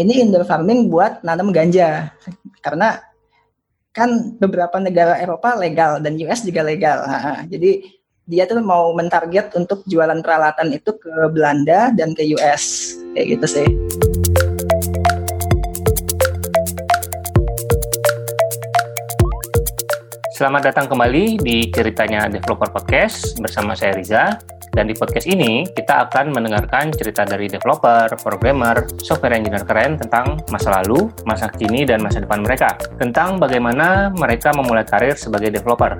ini indoor farming buat nanam ganja karena kan beberapa negara Eropa legal dan US juga legal. Nah, jadi dia tuh mau mentarget untuk jualan peralatan itu ke Belanda dan ke US kayak gitu sih. Selamat datang kembali di ceritanya Developer Podcast bersama saya Riza. Dan di podcast ini kita akan mendengarkan cerita dari developer, programmer, software engineer keren tentang masa lalu, masa kini, dan masa depan mereka. Tentang bagaimana mereka memulai karir sebagai developer.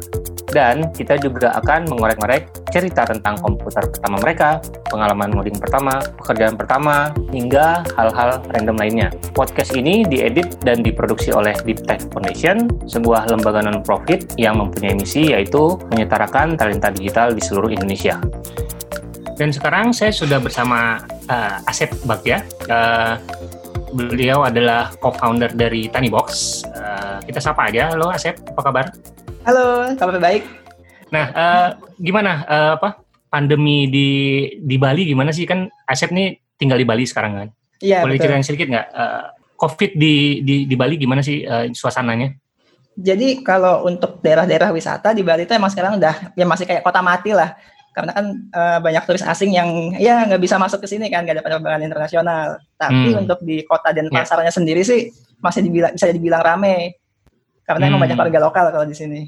Dan kita juga akan mengorek-ngorek cerita tentang komputer pertama mereka, pengalaman ngoding pertama, pekerjaan pertama, hingga hal-hal random lainnya. Podcast ini diedit dan diproduksi oleh Deep Tech Foundation, sebuah lembaga non-profit yang mempunyai misi yaitu menyetarakan talenta digital di seluruh Indonesia. Dan sekarang saya sudah bersama uh, Asep Bagja. Uh, beliau adalah co-founder dari Tanybox. Uh, kita sapa aja. Halo Asep, apa kabar? Halo, kabar baik. Nah, uh, gimana uh, apa pandemi di di Bali gimana sih kan Asep nih tinggal di Bali sekarang kan? Iya. Boleh ceritain sedikit nggak uh, COVID di, di di Bali gimana sih uh, suasananya? Jadi kalau untuk daerah-daerah wisata di Bali itu emang sekarang udah ya masih kayak kota mati lah karena kan uh, banyak turis asing yang ya nggak bisa masuk ke sini kan nggak ada penerbangan internasional tapi hmm. untuk di kota dan ya. pasarnya yeah. sendiri sih masih dibilang bisa dibilang rame karena hmm. emang banyak warga lokal kalau di sini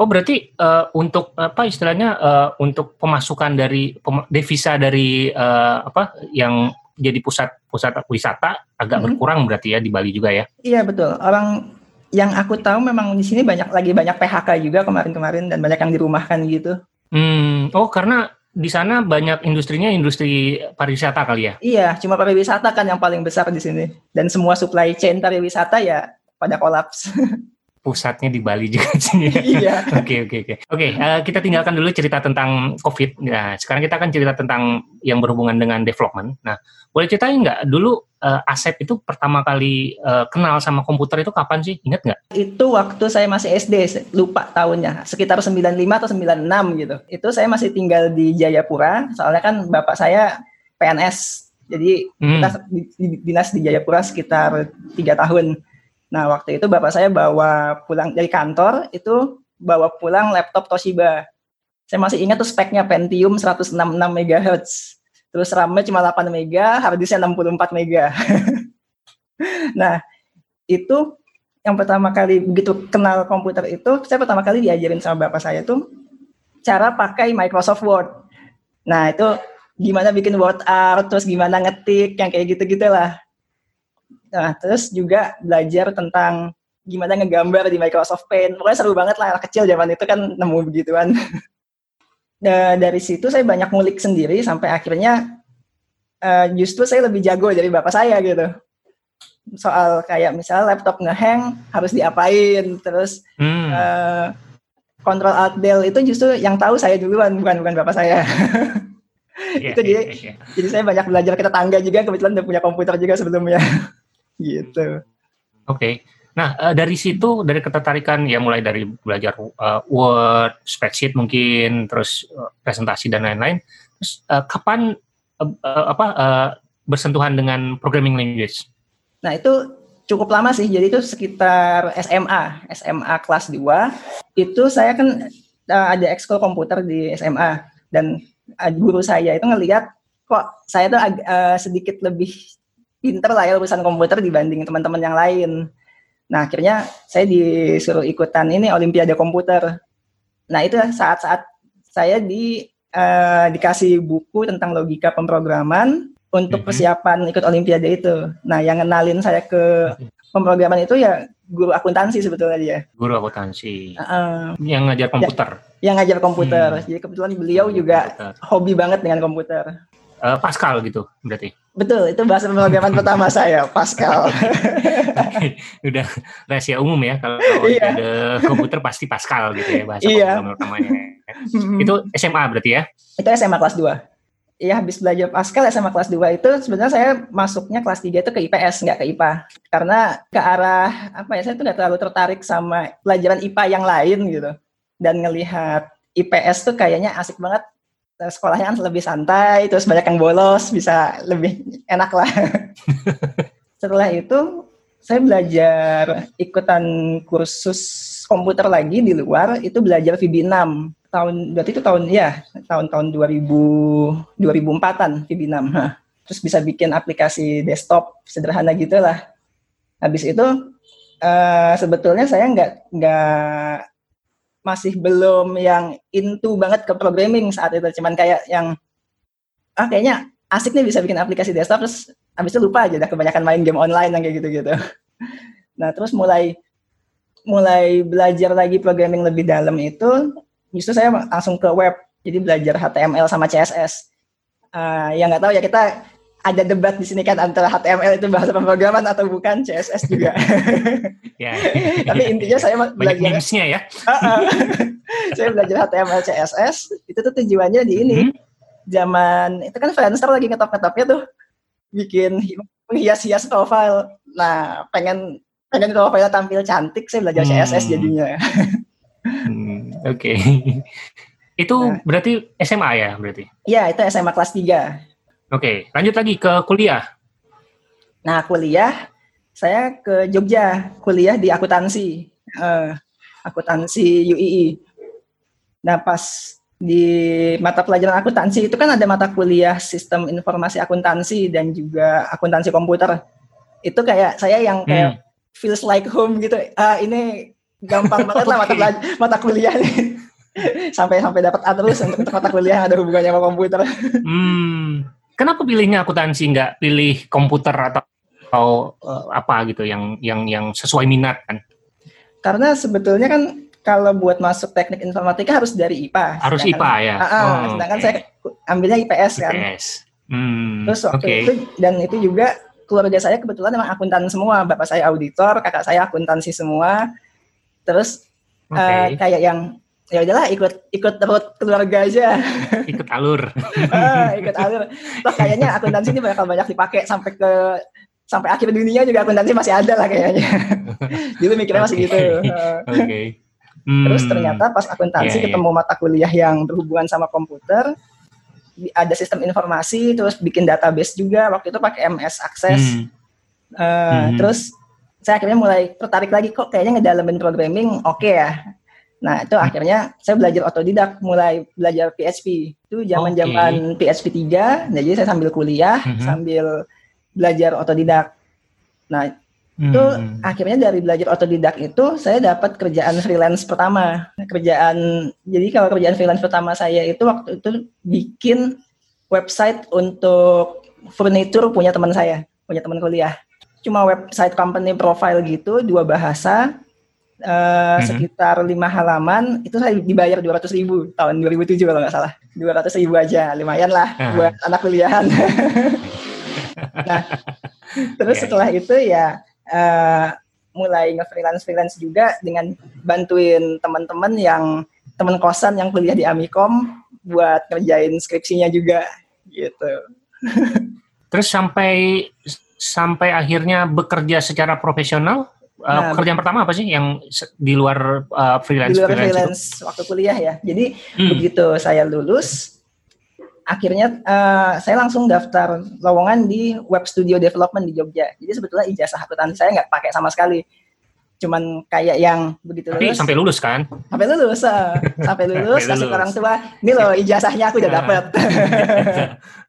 oh berarti uh, untuk apa istilahnya uh, untuk pemasukan dari pem devisa dari uh, apa yang jadi pusat pusat wisata agak hmm. berkurang berarti ya di Bali juga ya iya betul orang yang aku tahu memang di sini banyak lagi banyak PHK juga kemarin-kemarin dan banyak yang dirumahkan gitu Hmm, oh karena di sana banyak industrinya industri pariwisata kali ya? Iya, cuma pariwisata kan yang paling besar di sini. Dan semua supply chain pariwisata ya pada kolaps. Pusatnya di Bali juga sih. Iya. Oke, oke, oke. Oke, eh, kita tinggalkan dulu cerita tentang COVID. Nah, sekarang kita akan cerita tentang yang berhubungan dengan development. Nah, boleh ceritain nggak dulu uh, Asep itu pertama kali uh, kenal sama komputer itu kapan sih? Ingat nggak? Itu waktu saya masih SD, lupa tahunnya, sekitar 95 atau 96 gitu. Itu saya masih tinggal di Jayapura, soalnya kan bapak saya PNS. Jadi hmm. kita di, di, dinas di Jayapura sekitar tiga tahun. Nah waktu itu bapak saya bawa pulang dari kantor itu bawa pulang laptop Toshiba. Saya masih ingat tuh speknya Pentium 166 MHz terus RAM-nya cuma 8 mega, hard disk 64 mega. nah, itu yang pertama kali begitu kenal komputer itu, saya pertama kali diajarin sama bapak saya tuh cara pakai Microsoft Word. Nah, itu gimana bikin word art, terus gimana ngetik, yang kayak gitu-gitu lah. Nah, terus juga belajar tentang gimana ngegambar di Microsoft Paint. Pokoknya seru banget lah, kecil zaman itu kan nemu begituan. da dari situ saya banyak ngulik sendiri sampai akhirnya uh, justru saya lebih jago dari bapak saya gitu soal kayak misal laptop ngehang harus diapain terus hmm. uh, kontrol alt del itu justru yang tahu saya duluan bukan bukan bapak saya yeah, itu yeah, jadi yeah, yeah. jadi saya banyak belajar ke tetangga juga kebetulan udah punya komputer juga sebelumnya gitu oke okay. Nah, uh, dari situ dari ketertarikan ya mulai dari belajar uh, Word, spreadsheet mungkin, terus uh, presentasi dan lain-lain. Terus uh, kapan uh, uh, apa uh, bersentuhan dengan programming language? Nah, itu cukup lama sih. Jadi itu sekitar SMA, SMA kelas 2. Itu saya kan uh, ada ekskul komputer di SMA dan uh, guru saya itu ngelihat kok saya tuh uh, sedikit lebih pinter lah ya urusan komputer dibanding teman-teman yang lain Nah, akhirnya saya disuruh ikutan ini Olimpiade Komputer. Nah, itu saat-saat saya di uh, dikasih buku tentang logika pemrograman untuk mhm. persiapan ikut Olimpiade itu. Nah, yang kenalin saya ke pemrograman itu ya guru akuntansi sebetulnya dia. Guru akuntansi. Uh, yang ngajar komputer. Ya, yang ngajar komputer. Hmm. Jadi kebetulan beliau juga komputer. hobi banget dengan komputer uh, Pascal gitu berarti. Betul, itu bahasa pemrograman pertama saya, Pascal. Udah rahasia umum ya kalau iya. ada komputer pasti Pascal gitu ya bahasa iya. pemrograman pertamanya. itu SMA berarti ya? Itu SMA kelas 2. Iya, habis belajar Pascal SMA kelas 2 itu sebenarnya saya masuknya kelas 3 itu ke IPS, nggak ke IPA. Karena ke arah, apa ya, saya tuh nggak terlalu tertarik sama pelajaran IPA yang lain gitu. Dan ngelihat IPS tuh kayaknya asik banget sekolahnya kan lebih santai, terus banyak yang bolos, bisa lebih enak lah. setelah itu saya belajar ikutan kursus komputer lagi di luar itu belajar VB6 tahun berarti itu tahun ya tahun-tahun 2000 2004-an VB6 terus bisa bikin aplikasi desktop sederhana gitulah. Habis itu uh, sebetulnya saya nggak nggak masih belum yang into banget ke programming saat itu. Cuman kayak yang ah kayaknya asik nih bisa bikin aplikasi desktop. Terus habis itu lupa aja udah kebanyakan main game online yang kayak gitu-gitu. Nah terus mulai mulai belajar lagi programming lebih dalam itu justru saya langsung ke web. Jadi belajar HTML sama CSS uh, yang nggak tahu ya kita ada debat di sini kan antara HTML itu bahasa pemrograman atau bukan CSS juga. ya. Tapi intinya saya belajar Banyak ya. saya belajar HTML CSS itu tuh tujuannya di ini. Hmm. Zaman itu kan Friendster lagi ngetop-ngetopnya tuh bikin menghias-hias profile. Nah, pengen pengen profile tampil cantik saya belajar hmm. CSS jadinya. hmm, Oke. Okay. Itu nah, berarti SMA ya berarti? Iya, itu SMA kelas 3. Oke, lanjut lagi ke kuliah. Nah, kuliah saya ke Jogja, kuliah di akuntansi, uh, akuntansi UII. Nah, pas di mata pelajaran akuntansi itu kan ada mata kuliah sistem informasi akuntansi dan juga akuntansi komputer. Itu kayak saya yang kayak hmm. feels like home gitu. Ah, ini gampang banget lah mata pelajaran, mata kuliah sampai sampai dapat A terus untuk mata kuliah ada hubungannya sama komputer. Hmm. Kenapa pilihnya akuntansi nggak pilih komputer atau, atau uh, apa gitu yang yang yang sesuai minat kan? Karena sebetulnya kan kalau buat masuk teknik informatika harus dari IPA. Harus IPA ya. Uh, oh, sedangkan okay. saya ambilnya IPS kan. IPS. Hmm, Terus waktu okay. itu dan itu juga keluarga saya kebetulan memang akuntan semua. Bapak saya auditor, kakak saya akuntansi semua. Terus okay. uh, kayak yang ya udahlah ikut ikut terus keluarga aja ikut alur ah, ikut alur toh kayaknya akuntansi ini bakal banyak dipakai sampai ke sampai akhir dunia juga akuntansi masih ada lah kayaknya dulu mikirnya masih gitu oke okay. hmm. terus ternyata pas akuntansi yeah, iya. ketemu yeah. mata kuliah yang berhubungan sama komputer ada sistem informasi terus bikin database juga waktu itu pakai MS Access hmm. Uh, hmm. terus saya akhirnya mulai tertarik lagi kok kayaknya ngedalamin programming oke okay ya Nah, itu akhirnya saya belajar otodidak, mulai belajar PHP. Itu zaman-zaman okay. PHP 3, jadi saya sambil kuliah, mm -hmm. sambil belajar otodidak. Nah, itu hmm. akhirnya dari belajar otodidak itu saya dapat kerjaan freelance pertama. Kerjaan jadi kalau kerjaan freelance pertama saya itu waktu itu bikin website untuk furnitur punya teman saya, punya teman kuliah. Cuma website company profile gitu, dua bahasa, uh, hmm. sekitar lima halaman itu saya dibayar dua ratus ribu tahun 2007 kalau nggak salah. dua ratus ribu aja lumayan lah uh buat anak kuliahan. Nah terus yeah. setelah itu ya uh, mulai nge-freelance freelance juga dengan bantuin teman-teman yang teman kosan yang kuliah di Amikom buat ngerjain skripsinya juga gitu. Terus sampai sampai akhirnya bekerja secara profesional Uh, pekerjaan pertama apa sih yang di luar uh, freelance? Di luar freelance, freelance waktu kuliah ya. Jadi hmm. begitu saya lulus, akhirnya uh, saya langsung daftar lowongan di web studio development di Jogja. Jadi sebetulnya ijazah akuntansi saya nggak pakai sama sekali cuman kayak yang begitu Tapi lulus. sampai lulus kan? Sampai lulus, uh. sampai lulus kasih orang tua, ini loh ijazahnya aku udah nah. dapet.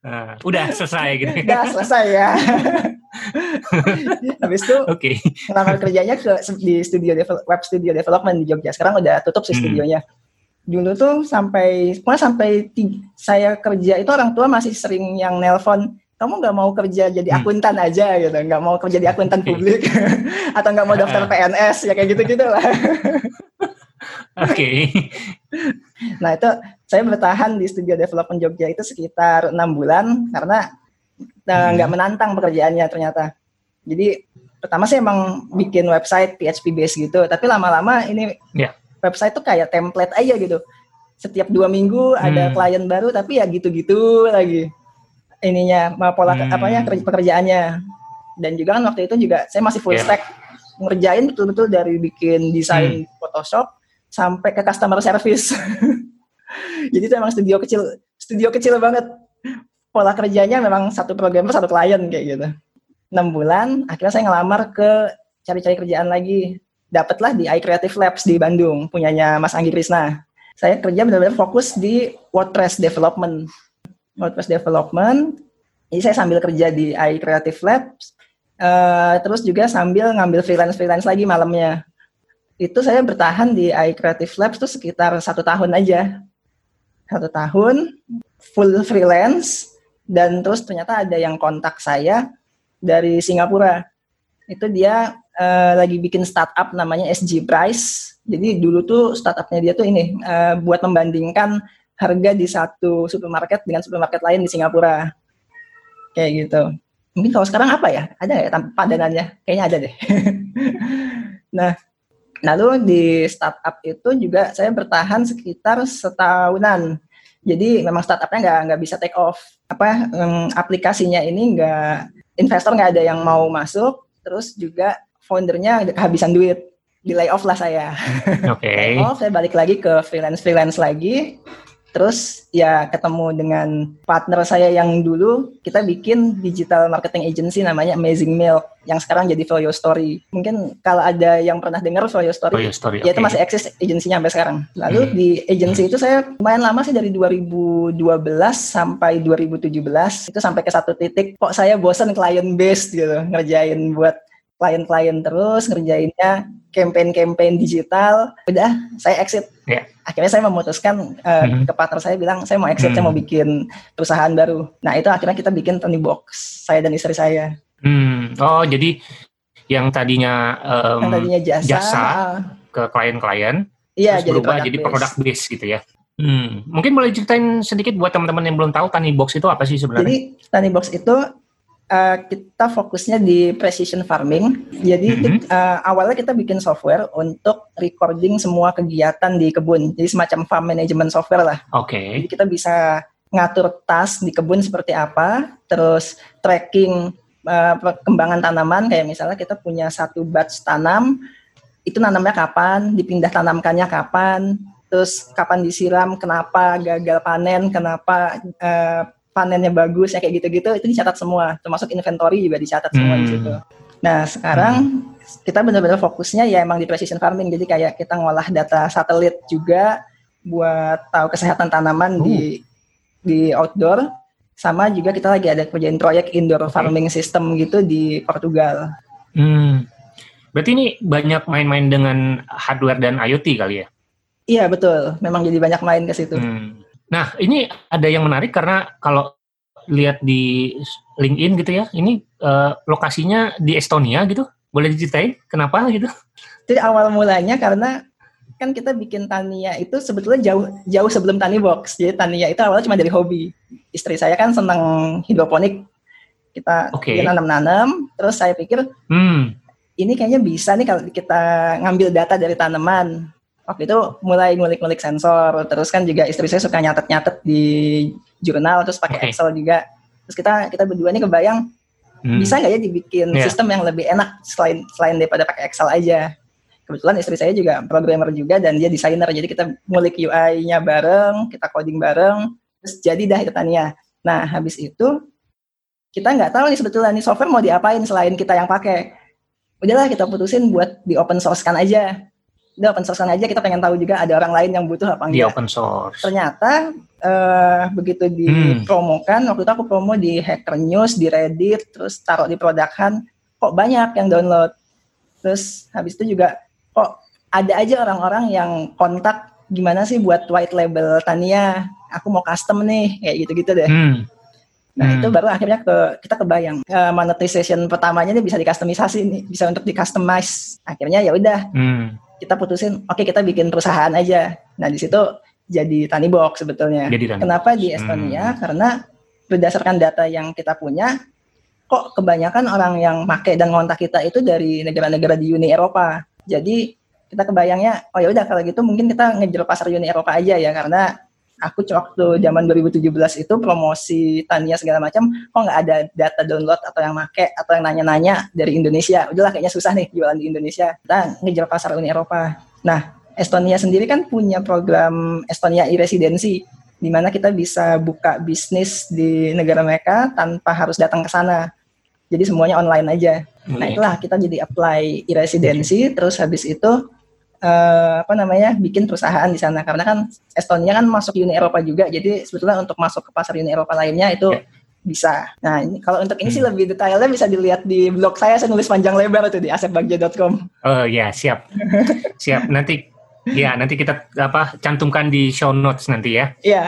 uh, udah selesai gitu. udah selesai ya. Habis itu okay. ngelamar kerjanya ke di studio web studio development di Jogja. Sekarang udah tutup sih hmm. studionya. Dulu tuh sampai, sampai saya kerja itu orang tua masih sering yang nelpon kamu nggak mau kerja jadi hmm. akuntan hmm. aja gitu nggak mau kerja di akuntan publik atau nggak mau daftar PNS ya kayak gitu gitu lah oke okay. nah itu saya bertahan di studio development Jogja itu sekitar enam bulan karena eh, nggak hmm. menantang pekerjaannya ternyata jadi pertama sih emang bikin website PHP base gitu tapi lama-lama ini yeah. website tuh kayak template aja gitu setiap dua minggu ada hmm. klien baru tapi ya gitu-gitu lagi ininya pola hmm. apa ya pekerjaannya dan juga kan waktu itu juga saya masih full yeah. stack ngerjain betul-betul dari bikin desain hmm. Photoshop sampai ke customer service jadi itu emang studio kecil studio kecil banget pola kerjanya memang satu programmer satu klien kayak gitu enam bulan, akhirnya saya ngelamar ke cari-cari kerjaan lagi. Dapatlah di iCreative Labs di Bandung, punyanya Mas Anggi Krisna. Saya kerja benar-benar fokus di WordPress development. WordPress development, jadi saya sambil kerja di iCreative Labs, uh, terus juga sambil ngambil freelance-freelance lagi malamnya. Itu saya bertahan di iCreative Labs tuh sekitar satu tahun aja. Satu tahun, full freelance, dan terus ternyata ada yang kontak saya dari Singapura. Itu dia uh, lagi bikin startup namanya SG Price. Jadi dulu tuh startupnya dia tuh ini uh, buat membandingkan harga di satu supermarket dengan supermarket lain di Singapura. Kayak gitu. Mungkin kalau sekarang apa ya? Ada ya padanannya? Kayaknya ada deh. nah, lalu di startup itu juga saya bertahan sekitar setahunan jadi memang startupnya nggak nggak bisa take off. Apa um, aplikasinya ini nggak investor nggak ada yang mau masuk. Terus juga foundernya kehabisan duit di layoff lah saya. Oke. Okay. layoff, saya balik lagi ke freelance freelance lagi. Terus ya ketemu dengan partner saya yang dulu kita bikin digital marketing agency namanya Amazing Milk yang sekarang jadi Folio Story. Mungkin kalau ada yang pernah dengar Folio Story, Folio Story ya okay. itu masih eksis agensinya sampai sekarang. Lalu hmm. di agency hmm. itu saya lumayan lama sih dari 2012 sampai 2017 itu sampai ke satu titik kok saya bosan client based gitu ngerjain buat klien-klien terus ngerjainnya campaign-campaign digital udah saya exit yeah. akhirnya saya memutuskan uh, mm-hmm. ke partner saya bilang saya mau exit mm-hmm. saya mau bikin perusahaan baru nah itu akhirnya kita bikin Tony Box saya dan istri saya hmm. oh jadi yang tadinya um, yang tadinya jasa, jasa ke klien-klien iya, terus jadi berubah jadi produk base gitu ya Hmm. Mungkin boleh ceritain sedikit buat teman-teman yang belum tahu Tani Box itu apa sih sebenarnya? Jadi Tani Box itu uh, kita fokusnya di precision farming. Jadi mm -hmm. uh, awalnya kita bikin software untuk recording semua kegiatan di kebun. Jadi semacam farm management software lah. Oke. Okay. Jadi kita bisa ngatur tas di kebun seperti apa, terus tracking uh, perkembangan tanaman kayak misalnya kita punya satu batch tanam, itu nanamnya kapan, dipindah tanamkannya kapan, terus kapan disiram, kenapa gagal panen, kenapa uh, panennya bagus ya kayak gitu-gitu itu dicatat semua termasuk inventory juga dicatat hmm. semua di hmm. situ. Nah sekarang hmm. kita benar-benar fokusnya ya emang di precision farming jadi kayak kita ngolah data satelit juga buat tahu kesehatan tanaman uh. di di outdoor sama juga kita lagi ada kerjain proyek indoor okay. farming system gitu di Portugal. Hmm. Berarti ini banyak main-main dengan hardware dan IoT kali ya? Iya betul, memang jadi banyak main ke situ. Hmm. Nah, ini ada yang menarik karena kalau lihat di LinkedIn gitu ya, ini uh, lokasinya di Estonia gitu. Boleh diceritain kenapa gitu? Jadi awal mulanya karena kan kita bikin Tania itu sebetulnya jauh jauh sebelum Tani Box. Jadi Tania itu awalnya cuma dari hobi. Istri saya kan senang hidroponik. Kita okay. nanam-nanam, terus saya pikir, hmm. ini kayaknya bisa nih kalau kita ngambil data dari tanaman waktu itu mulai ngulik-ngulik sensor terus kan juga istri saya suka nyatet-nyatet di jurnal terus pakai okay. Excel juga terus kita kita berdua ini kebayang hmm. bisa nggak ya dibikin yeah. sistem yang lebih enak selain selain daripada pakai Excel aja kebetulan istri saya juga programmer juga dan dia desainer jadi kita ngulik UI-nya bareng kita coding bareng terus jadi dah itu Tania nah habis itu kita nggak tahu nih sebetulnya nih software mau diapain selain kita yang pakai udahlah kita putusin buat di open source kan aja udah open source aja kita pengen tahu juga ada orang lain yang butuh apa enggak. Di open source. Ternyata uh, begitu dipromokan hmm. waktu itu aku promo di Hacker News, di Reddit, terus taruh di produkan kok banyak yang download. Terus habis itu juga kok ada aja orang-orang yang kontak gimana sih buat white label Tania, aku mau custom nih kayak gitu-gitu deh. Hmm. Nah hmm. itu baru akhirnya ke kita kebayang uh, monetization pertamanya ini bisa dikustomisasi nih, bisa untuk di customize. Akhirnya ya udah. Hmm kita putusin oke okay, kita bikin perusahaan aja nah di situ jadi tani box sebetulnya jadi tani kenapa box. di Estonia hmm. karena berdasarkan data yang kita punya kok kebanyakan orang yang make dan ngontak kita itu dari negara-negara di Uni Eropa jadi kita kebayangnya oh ya udah kalau gitu mungkin kita ngejar pasar Uni Eropa aja ya karena aku waktu zaman 2017 itu promosi Tania segala macam kok nggak ada data download atau yang make atau yang nanya-nanya dari Indonesia? Udahlah kayaknya susah nih jualan di Indonesia. Kita ngejar pasar Uni Eropa. Nah Estonia sendiri kan punya program Estonia e-residency di mana kita bisa buka bisnis di negara mereka tanpa harus datang ke sana. Jadi semuanya online aja. Nah itulah kita jadi apply e-residency, terus habis itu uh, apa namanya bikin perusahaan di sana karena kan Estonia kan masuk Uni Eropa juga jadi sebetulnya untuk masuk ke pasar Uni Eropa lainnya itu okay. bisa. Nah ini kalau untuk ini hmm. sih lebih detailnya bisa dilihat di blog saya saya nulis panjang lebar itu di asepbagja.com. Oh ya siap siap nanti Ya, nanti kita apa cantumkan di show notes nanti ya. Iya.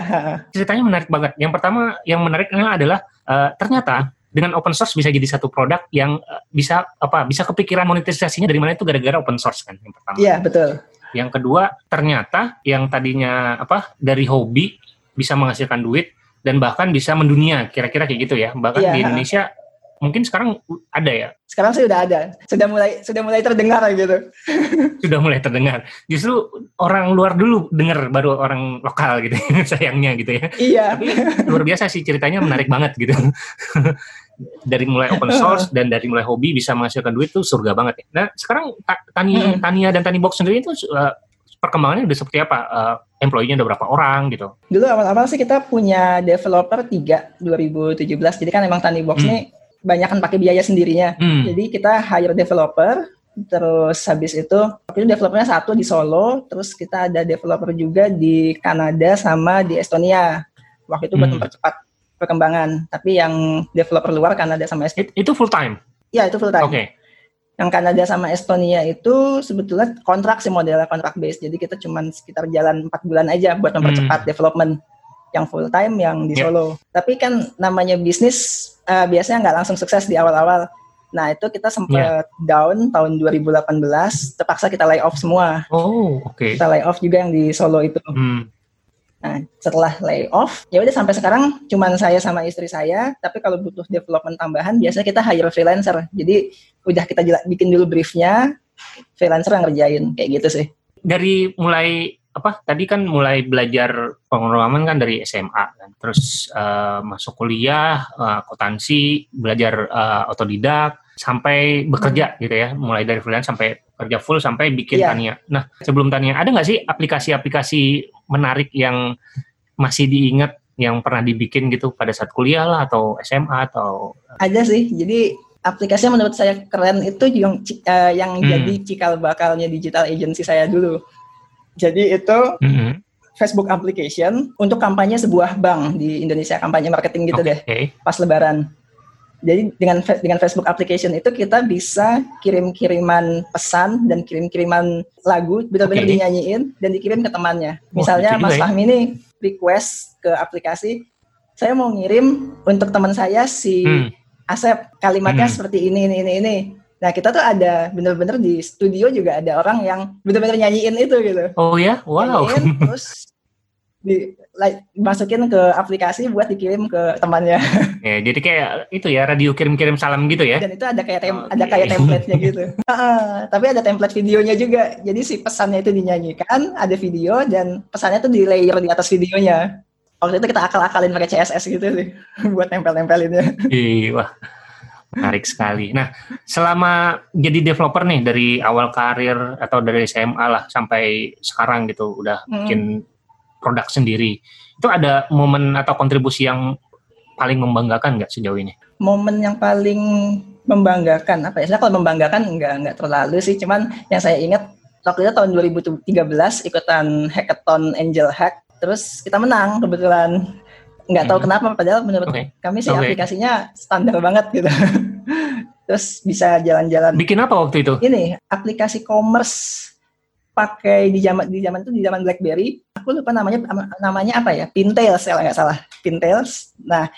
Ceritanya menarik banget. Yang pertama yang menariknya adalah uh, ternyata dengan open source bisa jadi satu produk yang uh, bisa apa bisa kepikiran monetisasinya dari mana itu gara-gara open source kan yang pertama. Iya, betul. Yang kedua, ternyata yang tadinya apa dari hobi bisa menghasilkan duit dan bahkan bisa mendunia kira-kira kayak gitu ya. Bahkan ya. di Indonesia mungkin sekarang ada ya? Sekarang sih udah ada, sudah mulai sudah mulai terdengar gitu. sudah mulai terdengar. Justru orang luar dulu dengar, baru orang lokal gitu, sayangnya gitu ya. Iya. Tapi luar biasa sih ceritanya menarik banget gitu. dari mulai open source dan dari mulai hobi bisa menghasilkan duit tuh surga banget ya. Nah sekarang Tani hmm. Tania dan Tani Box sendiri itu uh, perkembangannya udah seperti apa? Uh, employee-nya udah berapa orang gitu? Dulu awal-awal sih kita punya developer 3 2017. Jadi kan emang Tani Box hmm. nih banyak kan pakai biaya sendirinya. Hmm. Jadi kita hire developer, terus habis itu waktu itu developernya satu di Solo, terus kita ada developer juga di Kanada sama di Estonia. Waktu itu buat hmm. mempercepat perkembangan. Tapi yang developer luar Kanada sama Estonia itu full time. Ya itu full time. Oke. Okay. Yang Kanada sama Estonia itu sebetulnya kontrak sih modelnya kontrak base. Jadi kita cuma sekitar jalan empat bulan aja buat mempercepat hmm. development yang full time yang di yeah. Solo. Tapi kan namanya bisnis uh, biasanya nggak langsung sukses di awal-awal. Nah itu kita sempat yeah. down tahun 2018, terpaksa kita lay off semua. Oh, oke. Okay. Kita lay off juga yang di Solo itu. Hmm. Nah setelah lay off, ya udah sampai sekarang cuma saya sama istri saya. Tapi kalau butuh development tambahan, biasanya kita hire freelancer. Jadi udah kita bikin dulu briefnya, freelancer yang ngerjain kayak gitu sih. Dari mulai apa tadi kan mulai belajar pengalaman kan dari SMA kan terus uh, masuk kuliah uh, akuntansi belajar uh, otodidak sampai bekerja hmm. gitu ya mulai dari freelance sampai kerja full sampai bikin yeah. Tania. Nah sebelum Tania ada nggak sih aplikasi-aplikasi menarik yang masih diingat yang pernah dibikin gitu pada saat kuliah lah atau SMA atau ada sih jadi aplikasi yang menurut saya keren itu yang uh, yang hmm. jadi cikal bakalnya digital agency saya dulu jadi itu mm-hmm. Facebook application untuk kampanye sebuah bank di Indonesia, kampanye marketing gitu okay. deh, pas Lebaran. Jadi dengan dengan Facebook application itu kita bisa kirim-kiriman pesan dan kirim-kiriman lagu benar-benar okay. dinyanyiin dan dikirim ke temannya. Misalnya oh, Mas ya? Fahmi nih request ke aplikasi, saya mau ngirim untuk teman saya si hmm. Asep kalimatnya hmm. seperti ini ini ini ini. Nah kita tuh ada bener-bener di studio juga ada orang yang bener-bener nyanyiin itu gitu. Oh ya, wow. Nyanyiin, terus di like, masukin ke aplikasi buat dikirim ke temannya. Ya, jadi kayak itu ya radio kirim-kirim salam gitu ya. Dan itu ada kayak tem okay. ada kayak template-nya gitu. uh, tapi ada template videonya juga. Jadi si pesannya itu dinyanyikan, ada video dan pesannya tuh di layer di atas videonya. Waktu itu kita akal-akalin pakai CSS gitu sih buat nempel-nempelinnya. Iya, wah Menarik sekali. Nah, selama jadi developer nih dari awal karir atau dari SMA lah sampai sekarang gitu, udah hmm. bikin produk sendiri. Itu ada momen atau kontribusi yang paling membanggakan nggak sejauh ini? Momen yang paling membanggakan apa ya? Saya kalau membanggakan nggak nggak terlalu sih, cuman yang saya ingat waktu itu tahun 2013 ikutan hackathon Angel Hack, terus kita menang kebetulan nggak tahu hmm. kenapa padahal menurut okay. kami sih okay. aplikasinya standar banget gitu. Terus bisa jalan-jalan. Bikin apa waktu itu? Ini aplikasi commerce pakai di zaman di zaman itu di zaman BlackBerry. Aku lupa namanya namanya apa ya? Pintails kalau nggak salah. Pintails. Nah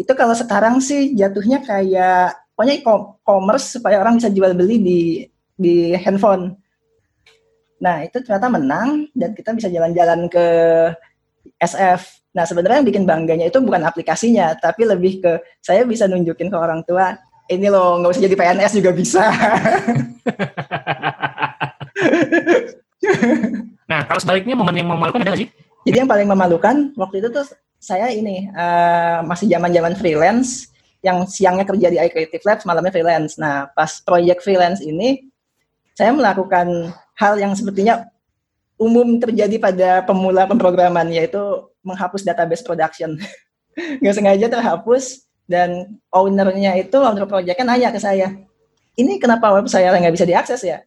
itu kalau sekarang sih jatuhnya kayak pokoknya e-commerce supaya orang bisa jual beli di di handphone. Nah itu ternyata menang dan kita bisa jalan-jalan ke SF Nah, sebenarnya yang bikin bangganya itu bukan aplikasinya, tapi lebih ke saya bisa nunjukin ke orang tua, ini loh nggak usah jadi PNS juga bisa. nah, kalau sebaliknya momen yang memalukan ada sih? Jadi yang paling memalukan waktu itu tuh saya ini uh, masih zaman-zaman freelance, yang siangnya kerja di iCreative Labs, malamnya freelance. Nah, pas proyek freelance ini, saya melakukan hal yang sepertinya umum terjadi pada pemula pemrograman, yaitu menghapus database production. nggak sengaja terhapus Dan ownernya itu, owner projectnya nanya ke saya, ini kenapa web saya nggak bisa diakses ya?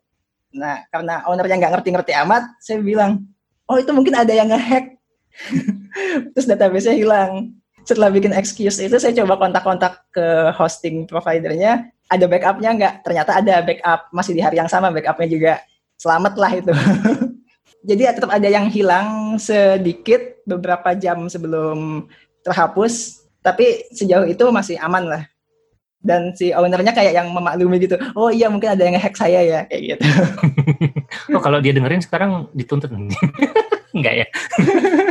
Nah, karena ownernya nggak ngerti-ngerti amat, saya bilang, oh itu mungkin ada yang ngehack. Terus database-nya hilang. Setelah bikin excuse itu, saya coba kontak-kontak ke hosting providernya, ada backupnya nggak? Ternyata ada backup, masih di hari yang sama backupnya juga. Selamat lah itu. Jadi ya, tetap ada yang hilang sedikit beberapa jam sebelum terhapus, tapi sejauh itu masih aman lah. Dan si ownernya kayak yang memaklumi gitu, oh iya mungkin ada yang hack saya ya, kayak gitu. oh kalau dia dengerin sekarang dituntut Enggak ya?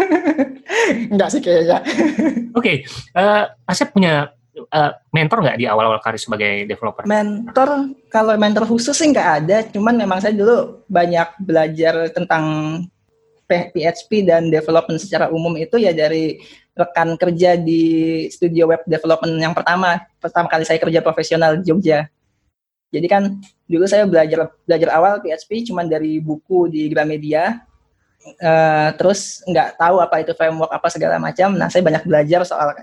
Enggak sih kayaknya. Oke, okay. uh, eh, Asep punya uh, mentor nggak di awal-awal karir sebagai developer? Mentor, kalau mentor khusus sih nggak ada. Cuman memang saya dulu banyak belajar tentang PHP dan development secara umum itu ya dari rekan kerja di studio web development yang pertama. Pertama kali saya kerja profesional di Jogja. Jadi kan dulu saya belajar belajar awal PHP cuman dari buku di Gramedia. Uh, terus nggak tahu apa itu framework apa segala macam. Nah saya banyak belajar soal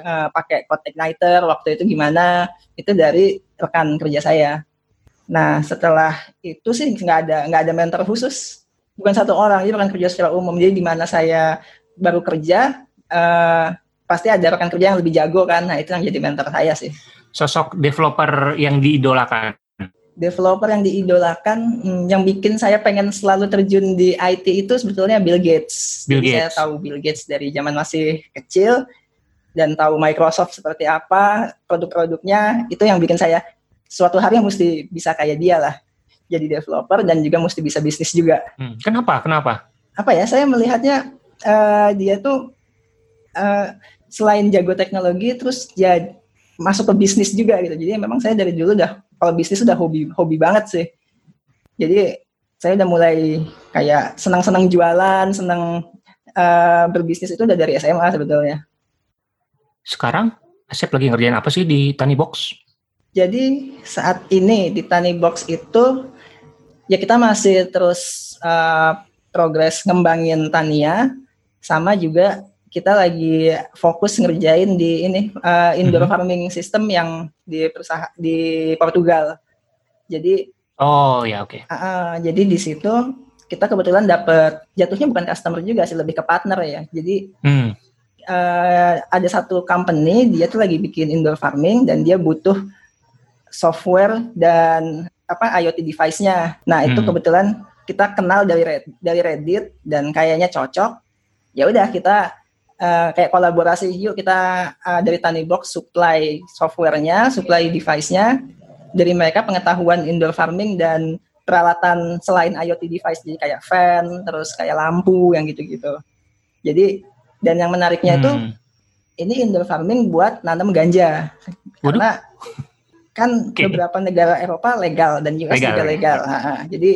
uh, pakai code igniter waktu itu gimana itu dari rekan kerja saya. Nah setelah itu sih nggak ada nggak ada mentor khusus bukan satu orang jadi rekan kerja secara umum jadi di mana saya baru kerja uh, pasti ada rekan kerja yang lebih jago kan nah itu yang jadi mentor saya sih. Sosok developer yang diidolakan developer yang diidolakan hmm, yang bikin saya pengen selalu terjun di IT itu sebetulnya Bill Gates. Bill Jadi Gates. saya tahu Bill Gates dari zaman masih kecil dan tahu Microsoft seperti apa produk-produknya itu yang bikin saya suatu hari mesti bisa kayak dia lah jadi developer dan juga mesti bisa bisnis juga. Hmm. Kenapa? Kenapa? Apa ya? Saya melihatnya uh, dia tuh uh, selain jago teknologi, terus ya masuk ke bisnis juga gitu. Jadi memang saya dari dulu udah kalau bisnis udah hobi hobi banget sih. Jadi saya udah mulai kayak senang-senang jualan, senang uh, berbisnis itu udah dari SMA sebetulnya. Sekarang Asep lagi ngerjain apa sih di Tani Box? Jadi saat ini di Tani Box itu ya kita masih terus uh, progres ngembangin Tania sama juga kita lagi fokus ngerjain di ini uh, indoor mm -hmm. farming system yang di perusahaan di Portugal. Jadi Oh ya oke. Okay. Uh, uh, jadi di situ kita kebetulan dapat jatuhnya bukan customer juga sih lebih ke partner ya. Jadi hmm uh, ada satu company dia tuh lagi bikin indoor farming dan dia butuh software dan apa IoT device-nya. Nah, itu hmm. kebetulan kita kenal dari Red, dari Reddit dan kayaknya cocok. Ya udah kita uh, kayak kolaborasi yuk kita uh, dari Box supply softwarenya, supply device-nya dari mereka pengetahuan indoor farming dan peralatan selain IoT device jadi kayak fan, terus kayak lampu yang gitu-gitu. Jadi dan yang menariknya hmm. itu ini indoor farming buat nanam ganja. Waduh. Karena kan okay. beberapa negara Eropa legal dan US legal, juga legal. Nah, jadi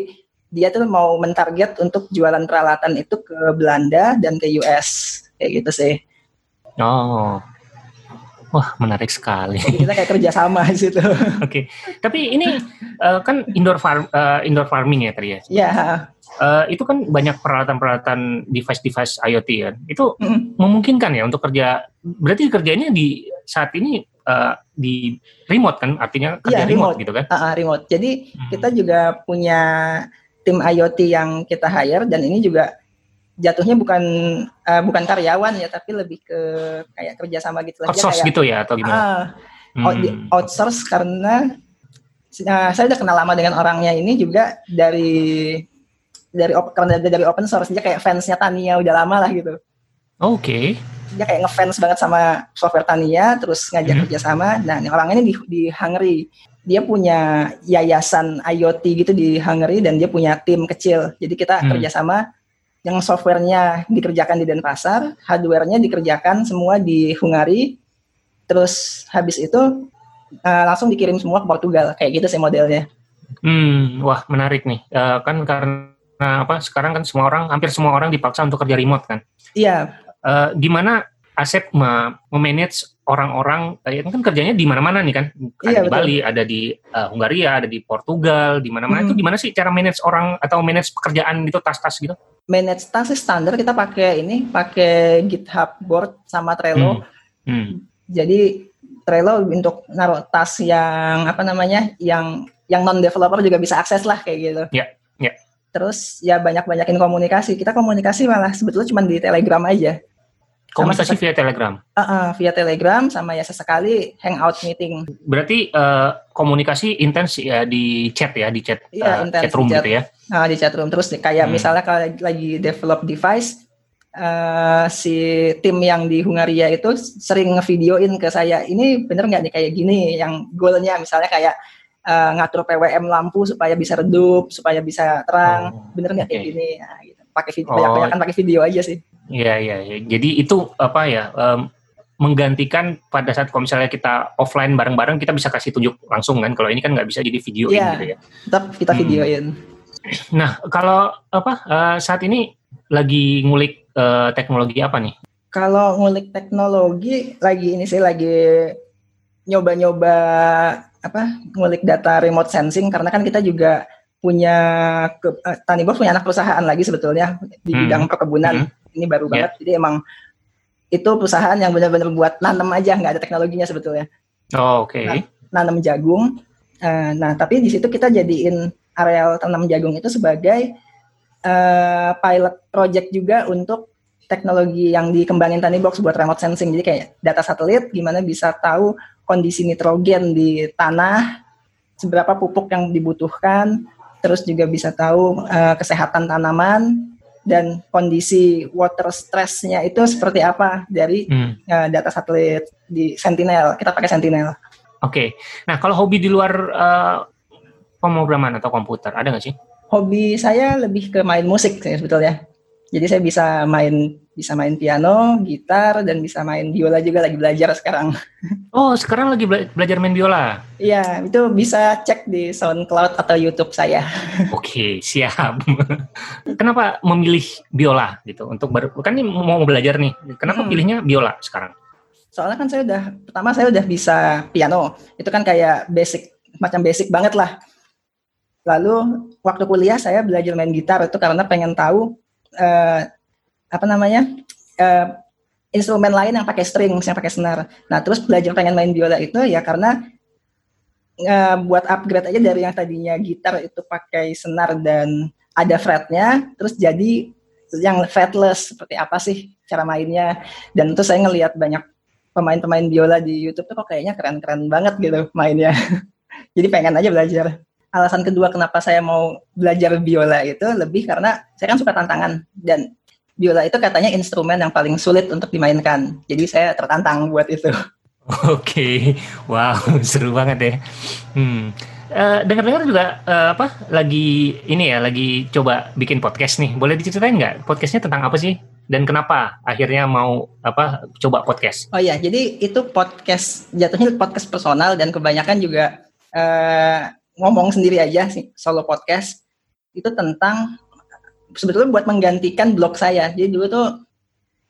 dia tuh mau mentarget untuk jualan peralatan itu ke Belanda dan ke US kayak gitu sih. Oh. Wah, menarik sekali. Jadi kita kayak kerja sama di situ. Oke. Okay. Tapi ini uh, kan indoor farm uh, indoor farming ya tadi ya? Iya. Uh, itu kan banyak peralatan-peralatan device-device IoT ya. Itu mm. memungkinkan ya untuk kerja. Berarti kerjanya di saat ini uh, di remote kan, artinya kerja ya, remote. remote gitu kan? Uh, uh, remote. Jadi hmm. kita juga punya tim IoT yang kita hire dan ini juga jatuhnya bukan uh, bukan karyawan ya, tapi lebih ke kayak kerja sama gitu. Outsource kayak, gitu ya atau gimana? Uh, hmm. Outsource karena uh, saya udah kenal lama dengan orangnya ini juga dari dari karena dari open source dia kayak fansnya Tania udah lama lah gitu. Oke. Okay. Dia kayak ngefans banget sama software Tania, terus ngajak hmm. kerja sama. Nah, ini orang ini di, di Hungary. Dia punya yayasan IoT gitu di Hungary dan dia punya tim kecil. Jadi kita hmm. kerjasama yang softwarenya dikerjakan di Denpasar, hardwarenya dikerjakan semua di Hungary. Terus habis itu uh, langsung dikirim semua ke Portugal. Kayak gitu sih modelnya. Hmm, wah menarik nih. Uh, kan karena Nah, apa sekarang kan semua orang, hampir semua orang dipaksa untuk kerja remote kan? Iya. Uh, gimana Asep memanage orang-orang, uh, kan kerjanya di mana-mana nih kan? Ada iya, di betul. Bali, ada di uh, Hungaria, ada di Portugal, di mana-mana. Hmm. Itu gimana sih cara manage orang atau manage pekerjaan gitu, tas-tas gitu? Manage tas standar kita pakai ini, pakai GitHub board sama Trello. Hmm. Hmm. Jadi Trello untuk naruh tas yang apa namanya yang yang non developer juga bisa akses lah kayak gitu. Iya, yeah, iya. Yeah. Terus ya banyak-banyakin komunikasi. Kita komunikasi malah sebetulnya cuma di Telegram aja. Komunikasi via Telegram. Uh, uh, via Telegram sama ya sesekali hangout meeting. Berarti uh, komunikasi intens ya di chat ya, di chat iya, uh, chat room chat. gitu ya. Uh, di chat room terus kayak hmm. misalnya kalau lagi develop device uh, si tim yang di Hungaria itu sering ngevideoin ke saya, ini bener nggak nih kayak gini yang goalnya misalnya kayak uh, ngatur PWM lampu supaya bisa redup, supaya bisa terang, oh, bener nggak okay. kayak gini? Nah, gitu. Pakai video, oh. banyak kan pakai video aja sih. Iya iya. Ya. Jadi itu apa ya um, menggantikan pada saat kalau misalnya kita offline bareng-bareng kita bisa kasih tunjuk langsung kan. Kalau ini kan nggak bisa jadi videoin yeah, gitu ya. Tetap kita hmm. videoin. Nah kalau apa uh, saat ini lagi ngulik uh, teknologi apa nih? Kalau ngulik teknologi lagi ini sih lagi nyoba-nyoba apa ngulik data remote sensing karena kan kita juga punya ke, uh, Tanibor punya anak perusahaan lagi sebetulnya di hmm. bidang perkebunan. Hmm ini baru yeah. banget jadi emang itu perusahaan yang benar-benar buat nanam aja nggak ada teknologinya sebetulnya oh, oke okay. nah, nanam jagung uh, nah tapi di situ kita jadiin areal tanam jagung itu sebagai uh, pilot project juga untuk teknologi yang dikembangin Tani Box buat remote sensing. Jadi kayak data satelit gimana bisa tahu kondisi nitrogen di tanah, seberapa pupuk yang dibutuhkan, terus juga bisa tahu uh, kesehatan tanaman, dan kondisi water stressnya itu seperti apa dari hmm. uh, data satelit di Sentinel. Kita pakai Sentinel. Oke. Okay. Nah, kalau hobi di luar uh, pemrograman atau komputer, ada nggak sih? Hobi saya lebih ke main musik sih sebetulnya. Jadi saya bisa main bisa main piano, gitar, dan bisa main biola juga lagi belajar sekarang. Oh, sekarang lagi bela belajar main biola? Iya, itu bisa cek di SoundCloud atau YouTube saya. Oke, siap. Kenapa memilih biola gitu? Untuk ber kan ini mau belajar nih. Kenapa hmm. pilihnya biola sekarang? Soalnya kan saya udah pertama saya udah bisa piano. Itu kan kayak basic macam basic banget lah. Lalu waktu kuliah saya belajar main gitar itu karena pengen tahu uh, apa namanya uh, instrumen lain yang pakai string, yang pakai senar. Nah terus belajar pengen main biola itu ya karena uh, buat upgrade aja dari yang tadinya gitar itu pakai senar dan ada fretnya, terus jadi yang fretless seperti apa sih cara mainnya. Dan itu saya ngelihat banyak pemain-pemain biola di YouTube tuh kok kayaknya keren-keren banget gitu mainnya. jadi pengen aja belajar alasan kedua kenapa saya mau belajar biola itu lebih karena saya kan suka tantangan dan biola itu katanya instrumen yang paling sulit untuk dimainkan. Jadi saya tertantang buat itu. Oke, okay. wow, seru banget ya. Hmm. Uh, dengar-dengar juga uh, apa lagi ini ya lagi coba bikin podcast nih boleh diceritain nggak podcastnya tentang apa sih dan kenapa akhirnya mau apa coba podcast oh iya jadi itu podcast jatuhnya podcast personal dan kebanyakan juga uh, ngomong sendiri aja sih solo podcast itu tentang sebetulnya buat menggantikan blog saya. Jadi dulu tuh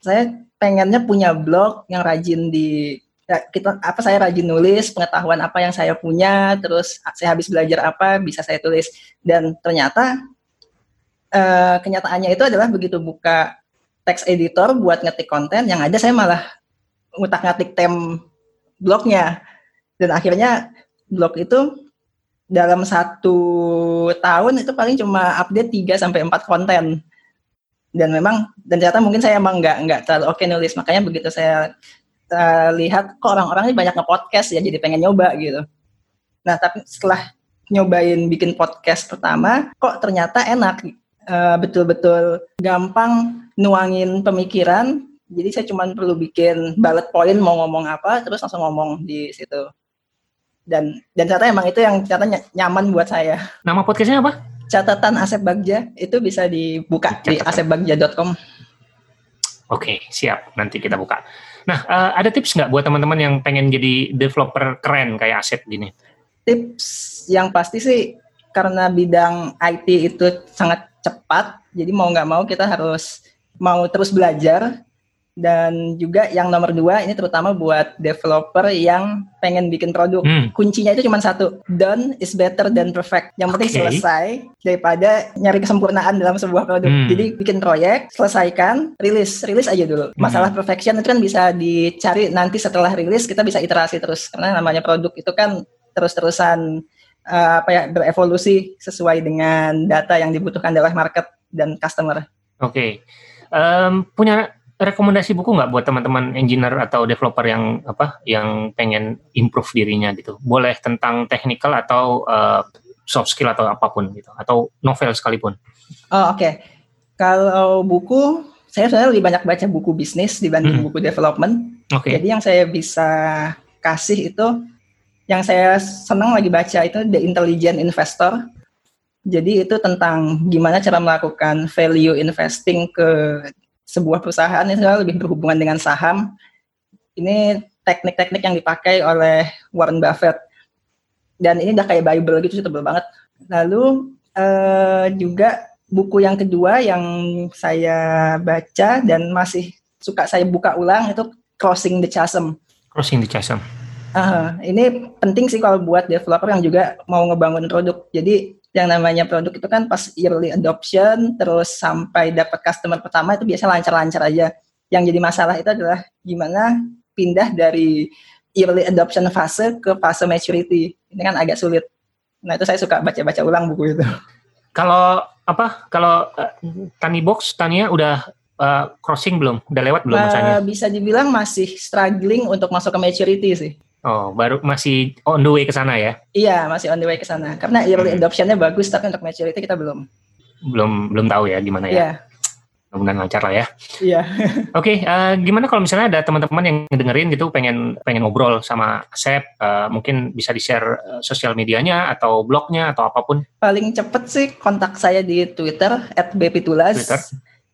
saya pengennya punya blog yang rajin di ya, kita apa saya rajin nulis pengetahuan apa yang saya punya, terus saya habis belajar apa bisa saya tulis dan ternyata uh, kenyataannya itu adalah begitu buka text editor buat ngetik konten yang ada saya malah ngutak-ngatik tem blognya dan akhirnya blog itu dalam satu tahun itu paling cuma update 3 sampai empat konten. Dan memang dan ternyata mungkin saya emang nggak nggak terlalu oke nulis. Makanya begitu saya uh, lihat kok orang-orang ini banyak nge-podcast ya jadi pengen nyoba gitu. Nah, tapi setelah nyobain bikin podcast pertama kok ternyata enak uh, betul-betul gampang nuangin pemikiran. Jadi saya cuma perlu bikin bullet point mau ngomong apa terus langsung ngomong di situ dan dan ternyata emang itu yang ternyata nyaman buat saya. Nama podcastnya apa? Catatan Asep Bagja itu bisa dibuka Catatan. di asepbagja.com. Oke, siap. Nanti kita buka. Nah, uh, ada tips nggak buat teman-teman yang pengen jadi developer keren kayak Asep gini? Tips yang pasti sih karena bidang IT itu sangat cepat, jadi mau nggak mau kita harus mau terus belajar dan juga yang nomor dua ini terutama buat developer yang pengen bikin produk hmm. kuncinya itu cuma satu done is better than perfect yang penting okay. selesai daripada nyari kesempurnaan dalam sebuah produk hmm. jadi bikin proyek selesaikan rilis rilis aja dulu hmm. masalah perfection itu kan bisa dicari nanti setelah rilis kita bisa iterasi terus karena namanya produk itu kan terus-terusan uh, apa ya berevolusi sesuai dengan data yang dibutuhkan oleh market dan customer. Oke, okay. um, punya rekomendasi buku nggak buat teman-teman engineer atau developer yang apa yang pengen improve dirinya gitu? Boleh tentang technical atau uh, soft skill atau apa pun gitu, atau novel sekalipun. Oh oke, okay. kalau buku saya sebenarnya lebih banyak baca buku bisnis dibanding hmm. buku development. Okay. Jadi yang saya bisa kasih itu yang saya senang lagi baca itu The Intelligent Investor. Jadi itu tentang gimana cara melakukan value investing ke sebuah perusahaan ini lebih berhubungan dengan saham. Ini teknik-teknik yang dipakai oleh Warren Buffett. Dan ini udah kayak Bible gitu, tebel banget. Lalu uh, juga buku yang kedua yang saya baca dan masih suka saya buka ulang itu Crossing the Chasm. Crossing the Chasm. Uh, ini penting sih kalau buat developer yang juga mau ngebangun produk. Jadi yang namanya produk itu kan pas early adoption terus sampai dapat customer pertama itu biasa lancar-lancar aja. Yang jadi masalah itu adalah gimana pindah dari early adoption fase ke fase maturity. Ini kan agak sulit. Nah itu saya suka baca-baca ulang buku itu. Kalau apa? Kalau uh, Tani Box, Tania udah uh, crossing belum? Udah lewat belum uh, Bisa dibilang masih struggling untuk masuk ke maturity sih. Oh, baru masih on the way ke sana ya? Iya, masih on the way ke sana. Karena early hmm. adoption-nya bagus, tapi untuk maturity kita belum. Belum belum tahu ya gimana ya. Iya. Mudah-mudahan lancar lah ya. Iya. Oke, okay, uh, eh, gimana kalau misalnya ada teman-teman yang dengerin gitu pengen pengen ngobrol sama Asep, uh, mungkin bisa di-share uh, sosial medianya atau blognya atau apa pun? Paling cepet sih kontak saya di Twitter @bpitulas. Twitter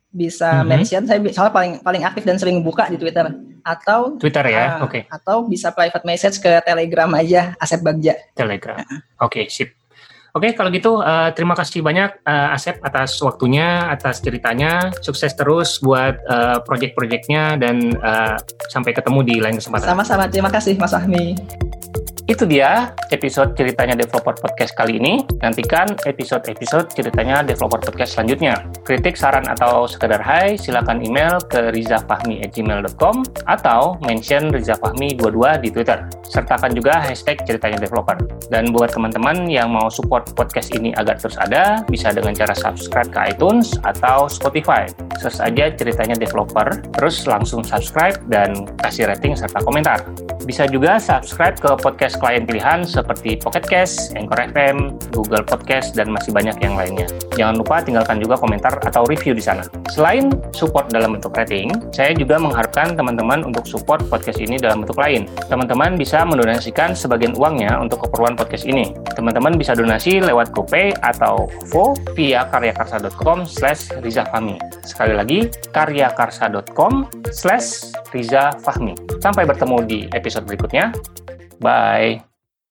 bisa mm -hmm. mention saya soalnya paling paling aktif dan sering buka di Twitter atau Twitter ya, uh, oke. Okay. Atau bisa private message ke Telegram aja Asep Bagja. Telegram. Oke, okay, sip. Oke, okay, kalau gitu uh, terima kasih banyak uh, Asep atas waktunya, atas ceritanya. Sukses terus buat uh, project-projectnya dan uh, sampai ketemu di lain kesempatan. Sama-sama, terima kasih Mas Ahmi. Itu dia episode ceritanya Developer Podcast kali ini. Nantikan episode-episode ceritanya Developer Podcast selanjutnya. Kritik, saran, atau sekedar hai, silakan email ke rizafahmi@gmail.com atau mention rizafahmi22 di Twitter. Sertakan juga hashtag ceritanya developer. Dan buat teman-teman yang mau support podcast ini agar terus ada, bisa dengan cara subscribe ke iTunes atau Spotify. Search aja ceritanya developer, terus langsung subscribe dan kasih rating serta komentar. Bisa juga subscribe ke podcast klien pilihan seperti Pocket Cast, Anchor FM, Google Podcast, dan masih banyak yang lainnya. Jangan lupa tinggalkan juga komentar atau review di sana. Selain support dalam bentuk rating, saya juga mengharapkan teman-teman untuk support podcast ini dalam bentuk lain. Teman-teman bisa mendonasikan sebagian uangnya untuk keperluan podcast ini. Teman-teman bisa donasi lewat GoPay atau OVO via karyakarsa.com slash rizafahmi. Sekali lagi, karyakarsa.com slash rizafahmi. Sampai bertemu di episode berikutnya. Bye.